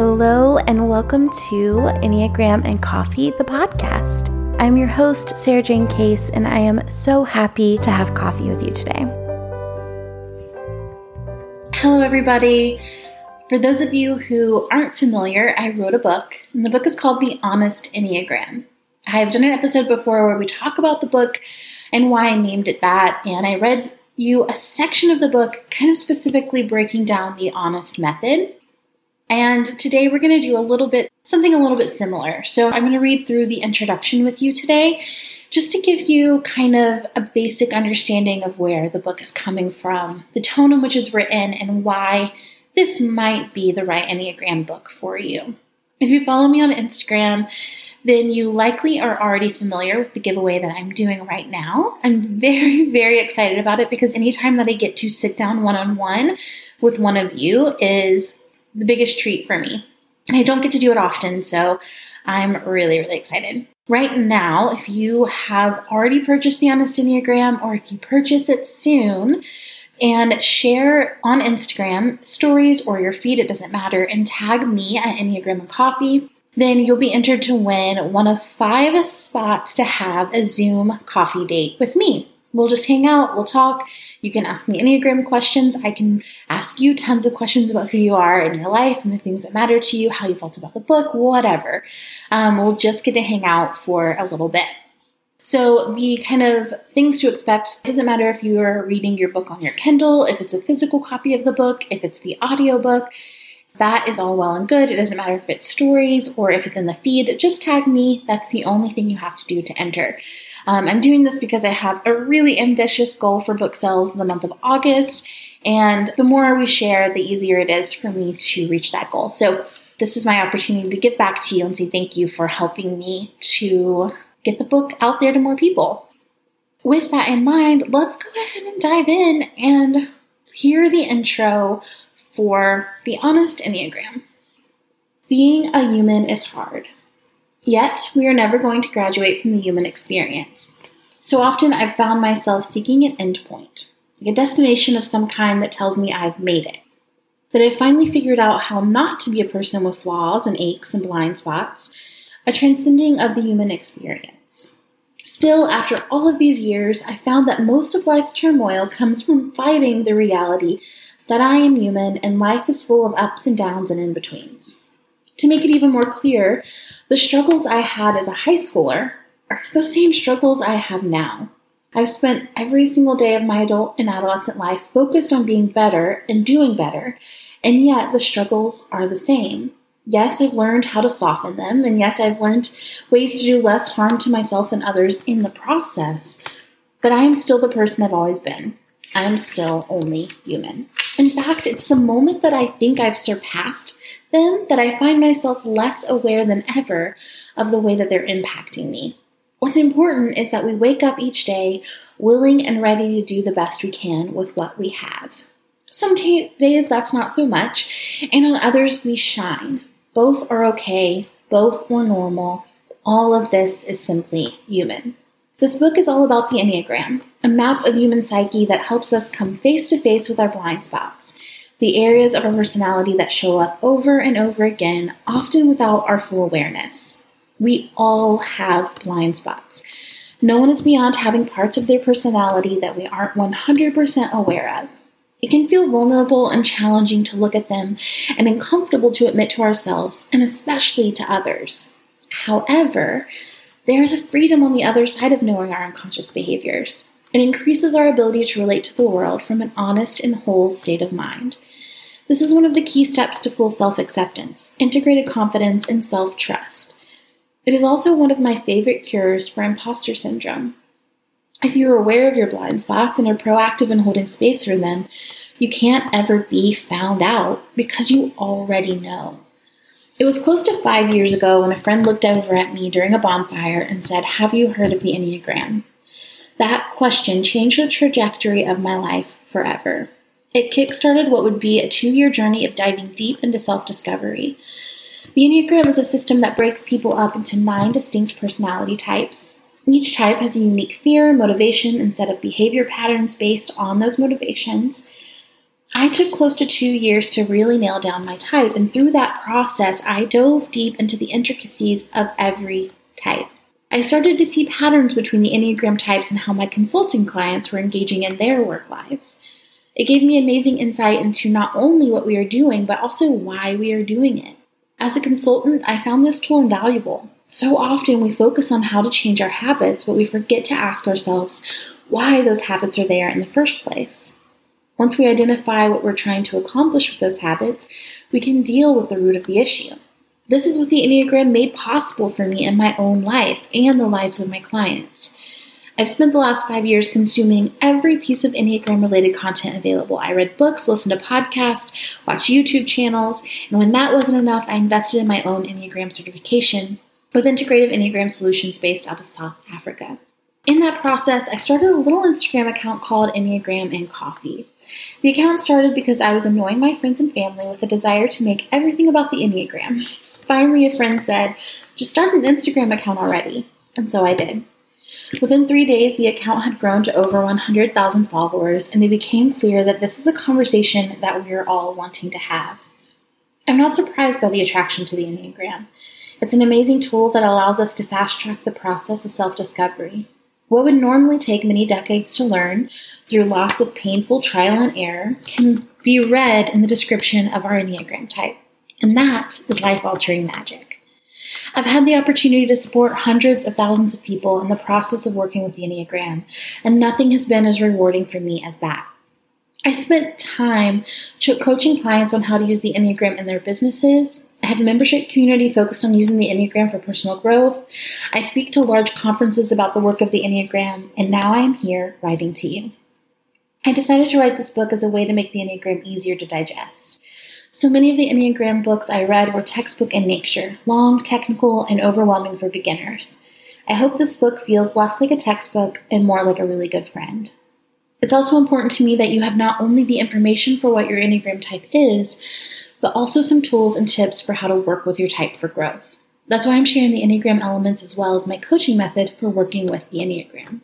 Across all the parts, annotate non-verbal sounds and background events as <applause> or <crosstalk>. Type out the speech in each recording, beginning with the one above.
Hello, and welcome to Enneagram and Coffee, the podcast. I'm your host, Sarah Jane Case, and I am so happy to have coffee with you today. Hello, everybody. For those of you who aren't familiar, I wrote a book, and the book is called The Honest Enneagram. I've done an episode before where we talk about the book and why I named it that, and I read you a section of the book kind of specifically breaking down the honest method. And today we're going to do a little bit, something a little bit similar. So I'm going to read through the introduction with you today just to give you kind of a basic understanding of where the book is coming from, the tone in which it's written, and why this might be the right Enneagram book for you. If you follow me on Instagram, then you likely are already familiar with the giveaway that I'm doing right now. I'm very, very excited about it because anytime that I get to sit down one on one with one of you is the biggest treat for me. And I don't get to do it often, so I'm really, really excited. Right now, if you have already purchased the Honest Enneagram or if you purchase it soon, and share on Instagram stories or your feed, it doesn't matter, and tag me at Enneagram and Coffee, then you'll be entered to win one of five spots to have a Zoom coffee date with me. We'll just hang out, we'll talk. You can ask me Enneagram questions. I can ask you tons of questions about who you are in your life and the things that matter to you, how you felt about the book, whatever. Um, we'll just get to hang out for a little bit. So, the kind of things to expect it doesn't matter if you are reading your book on your Kindle, if it's a physical copy of the book, if it's the audiobook. That is all well and good. It doesn't matter if it's stories or if it's in the feed. Just tag me. That's the only thing you have to do to enter. Um, I'm doing this because I have a really ambitious goal for book sales in the month of August, and the more we share, the easier it is for me to reach that goal. So, this is my opportunity to give back to you and say thank you for helping me to get the book out there to more people. With that in mind, let's go ahead and dive in and hear the intro for the Honest Enneagram. Being a human is hard. Yet, we are never going to graduate from the human experience. So often, I've found myself seeking an endpoint, like a destination of some kind that tells me I've made it. That I've finally figured out how not to be a person with flaws and aches and blind spots, a transcending of the human experience. Still, after all of these years, I found that most of life's turmoil comes from fighting the reality that I am human and life is full of ups and downs and in betweens. To make it even more clear, the struggles I had as a high schooler are the same struggles I have now. I've spent every single day of my adult and adolescent life focused on being better and doing better, and yet the struggles are the same. Yes, I've learned how to soften them, and yes, I've learned ways to do less harm to myself and others in the process, but I am still the person I've always been. I am still only human. In fact, it's the moment that I think I've surpassed them that I find myself less aware than ever of the way that they're impacting me. What's important is that we wake up each day willing and ready to do the best we can with what we have. Some t- days that's not so much, and on others we shine. Both are okay, both are normal. All of this is simply human. This book is all about the Enneagram, a map of human psyche that helps us come face to face with our blind spots the areas of our personality that show up over and over again, often without our full awareness. We all have blind spots. No one is beyond having parts of their personality that we aren't 100% aware of. It can feel vulnerable and challenging to look at them and uncomfortable to admit to ourselves and especially to others. However, there is a freedom on the other side of knowing our unconscious behaviors. It increases our ability to relate to the world from an honest and whole state of mind. This is one of the key steps to full self acceptance, integrated confidence, and self trust. It is also one of my favorite cures for imposter syndrome. If you are aware of your blind spots and are proactive in holding space for them, you can't ever be found out because you already know. It was close to five years ago when a friend looked over at me during a bonfire and said, Have you heard of the Enneagram? That question changed the trajectory of my life forever. It kickstarted what would be a two year journey of diving deep into self discovery. The Enneagram is a system that breaks people up into nine distinct personality types. Each type has a unique fear, motivation, and set of behavior patterns based on those motivations. I took close to two years to really nail down my type, and through that process, I dove deep into the intricacies of every type. I started to see patterns between the Enneagram types and how my consulting clients were engaging in their work lives. It gave me amazing insight into not only what we are doing, but also why we are doing it. As a consultant, I found this tool invaluable. So often we focus on how to change our habits, but we forget to ask ourselves why those habits are there in the first place. Once we identify what we're trying to accomplish with those habits, we can deal with the root of the issue. This is what the Enneagram made possible for me in my own life and the lives of my clients. I've spent the last five years consuming every piece of Enneagram related content available. I read books, listened to podcasts, watched YouTube channels, and when that wasn't enough, I invested in my own Enneagram certification with integrative Enneagram solutions based out of South Africa. In that process, I started a little Instagram account called Enneagram and Coffee. The account started because I was annoying my friends and family with a desire to make everything about the Enneagram. <laughs> Finally, a friend said, just start an Instagram account already. And so I did. Within three days, the account had grown to over 100,000 followers, and it became clear that this is a conversation that we're all wanting to have. I'm not surprised by the attraction to the Enneagram. It's an amazing tool that allows us to fast track the process of self discovery. What would normally take many decades to learn through lots of painful trial and error can be read in the description of our Enneagram type. And that is life altering magic. I've had the opportunity to support hundreds of thousands of people in the process of working with the Enneagram, and nothing has been as rewarding for me as that. I spent time coaching clients on how to use the Enneagram in their businesses. I have a membership community focused on using the Enneagram for personal growth. I speak to large conferences about the work of the Enneagram, and now I am here writing to you. I decided to write this book as a way to make the Enneagram easier to digest. So many of the Enneagram books I read were textbook in nature, long, technical, and overwhelming for beginners. I hope this book feels less like a textbook and more like a really good friend. It's also important to me that you have not only the information for what your Enneagram type is, but also some tools and tips for how to work with your type for growth. That's why I'm sharing the Enneagram elements as well as my coaching method for working with the Enneagram.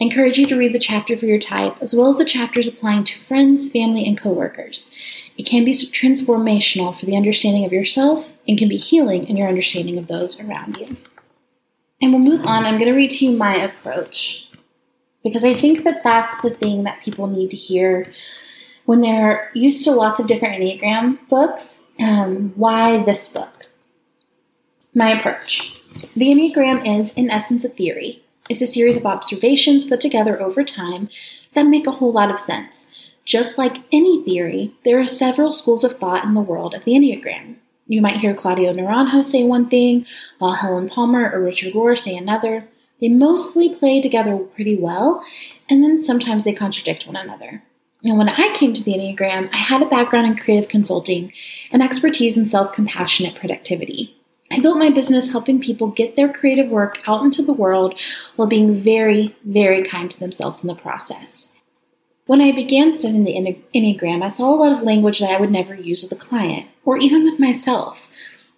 I encourage you to read the chapter for your type, as well as the chapters applying to friends, family, and coworkers. It can be transformational for the understanding of yourself and can be healing in your understanding of those around you. And we'll move on. I'm going to read to you my approach because I think that that's the thing that people need to hear when they're used to lots of different Enneagram books. Um, why this book? My approach. The Enneagram is, in essence, a theory. It's a series of observations put together over time that make a whole lot of sense. Just like any theory, there are several schools of thought in the world of the Enneagram. You might hear Claudio Naranjo say one thing, while Helen Palmer or Richard Rohr say another. They mostly play together pretty well, and then sometimes they contradict one another. And when I came to the Enneagram, I had a background in creative consulting and expertise in self compassionate productivity. I built my business helping people get their creative work out into the world while being very, very kind to themselves in the process. When I began studying the Enneagram, I saw a lot of language that I would never use with a client, or even with myself.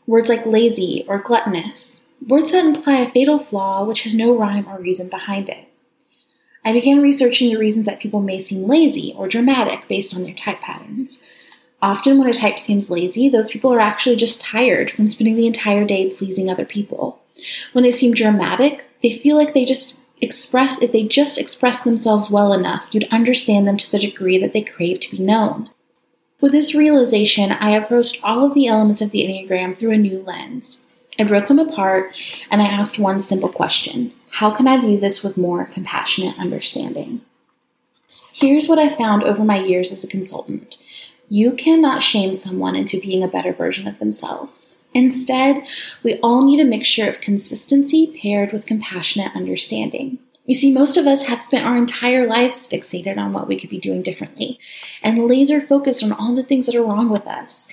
Words like lazy or gluttonous, words that imply a fatal flaw which has no rhyme or reason behind it. I began researching the reasons that people may seem lazy or dramatic based on their type patterns. Often, when a type seems lazy, those people are actually just tired from spending the entire day pleasing other people. When they seem dramatic, they feel like they just express, if they just express themselves well enough, you'd understand them to the degree that they crave to be known. With this realization, I approached all of the elements of the Enneagram through a new lens. I broke them apart and I asked one simple question How can I view this with more compassionate understanding? Here's what I found over my years as a consultant you cannot shame someone into being a better version of themselves. Instead, we all need a mixture of consistency paired with compassionate understanding. You see, most of us have spent our entire lives fixated on what we could be doing differently and laser focused on all the things that are wrong with us.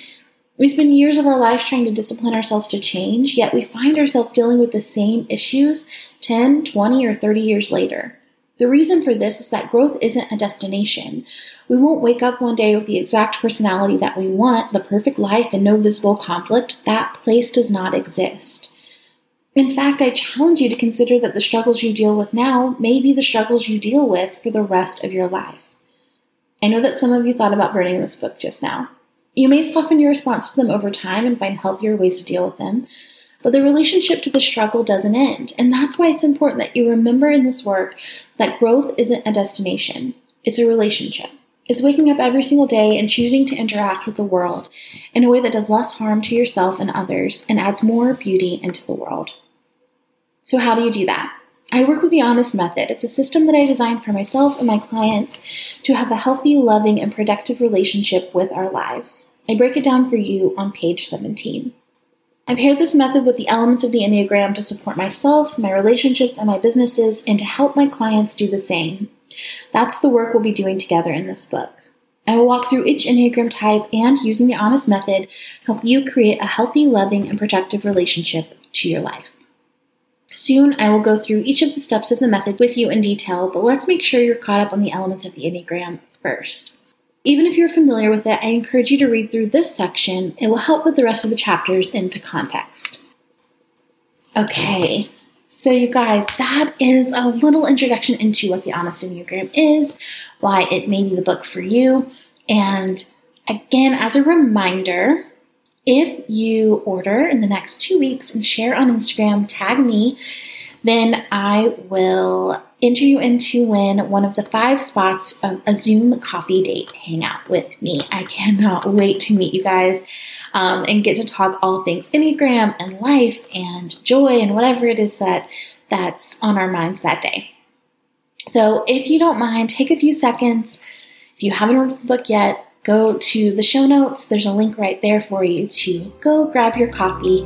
We spend years of our lives trying to discipline ourselves to change, yet we find ourselves dealing with the same issues 10, 20, or 30 years later. The reason for this is that growth isn't a destination. We won't wake up one day with the exact personality that we want, the perfect life, and no visible conflict. That place does not exist. In fact, I challenge you to consider that the struggles you deal with now may be the struggles you deal with for the rest of your life. I know that some of you thought about burning this book just now. You may soften your response to them over time and find healthier ways to deal with them, but the relationship to the struggle doesn't end. And that's why it's important that you remember in this work that growth isn't a destination, it's a relationship. It's waking up every single day and choosing to interact with the world in a way that does less harm to yourself and others and adds more beauty into the world. So, how do you do that? I work with the Honest Method. It's a system that I designed for myself and my clients to have a healthy, loving, and productive relationship with our lives. I break it down for you on page 17. I paired this method with the elements of the Enneagram to support myself, my relationships, and my businesses, and to help my clients do the same. That's the work we'll be doing together in this book. I will walk through each Enneagram type and, using the Honest Method, help you create a healthy, loving, and protective relationship to your life. Soon, I will go through each of the steps of the method with you in detail, but let's make sure you're caught up on the elements of the Enneagram first. Even if you're familiar with it, I encourage you to read through this section. It will help put the rest of the chapters into context. Okay, so you guys, that is a little introduction into what the Honest Enneagram is, why it may be the book for you, and again, as a reminder, if you order in the next two weeks and share on Instagram, tag me, then I will enter you in to win one of the five spots of a Zoom coffee date hangout with me. I cannot wait to meet you guys um, and get to talk all things Enneagram and life and joy and whatever it is that that's on our minds that day. So if you don't mind, take a few seconds. If you haven't ordered the book yet, go to the show notes. There's a link right there for you to go grab your copy.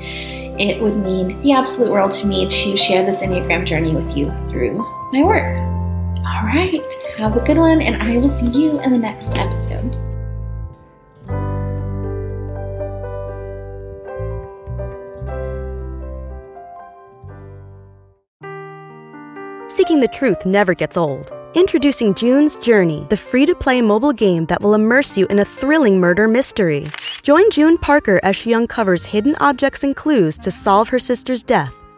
It would mean the absolute world to me to share this Enneagram journey with you through my work. All right, have a good one, and I will see you in the next episode. Seeking the truth never gets old. Introducing June's Journey, the free to play mobile game that will immerse you in a thrilling murder mystery. Join June Parker as she uncovers hidden objects and clues to solve her sister's death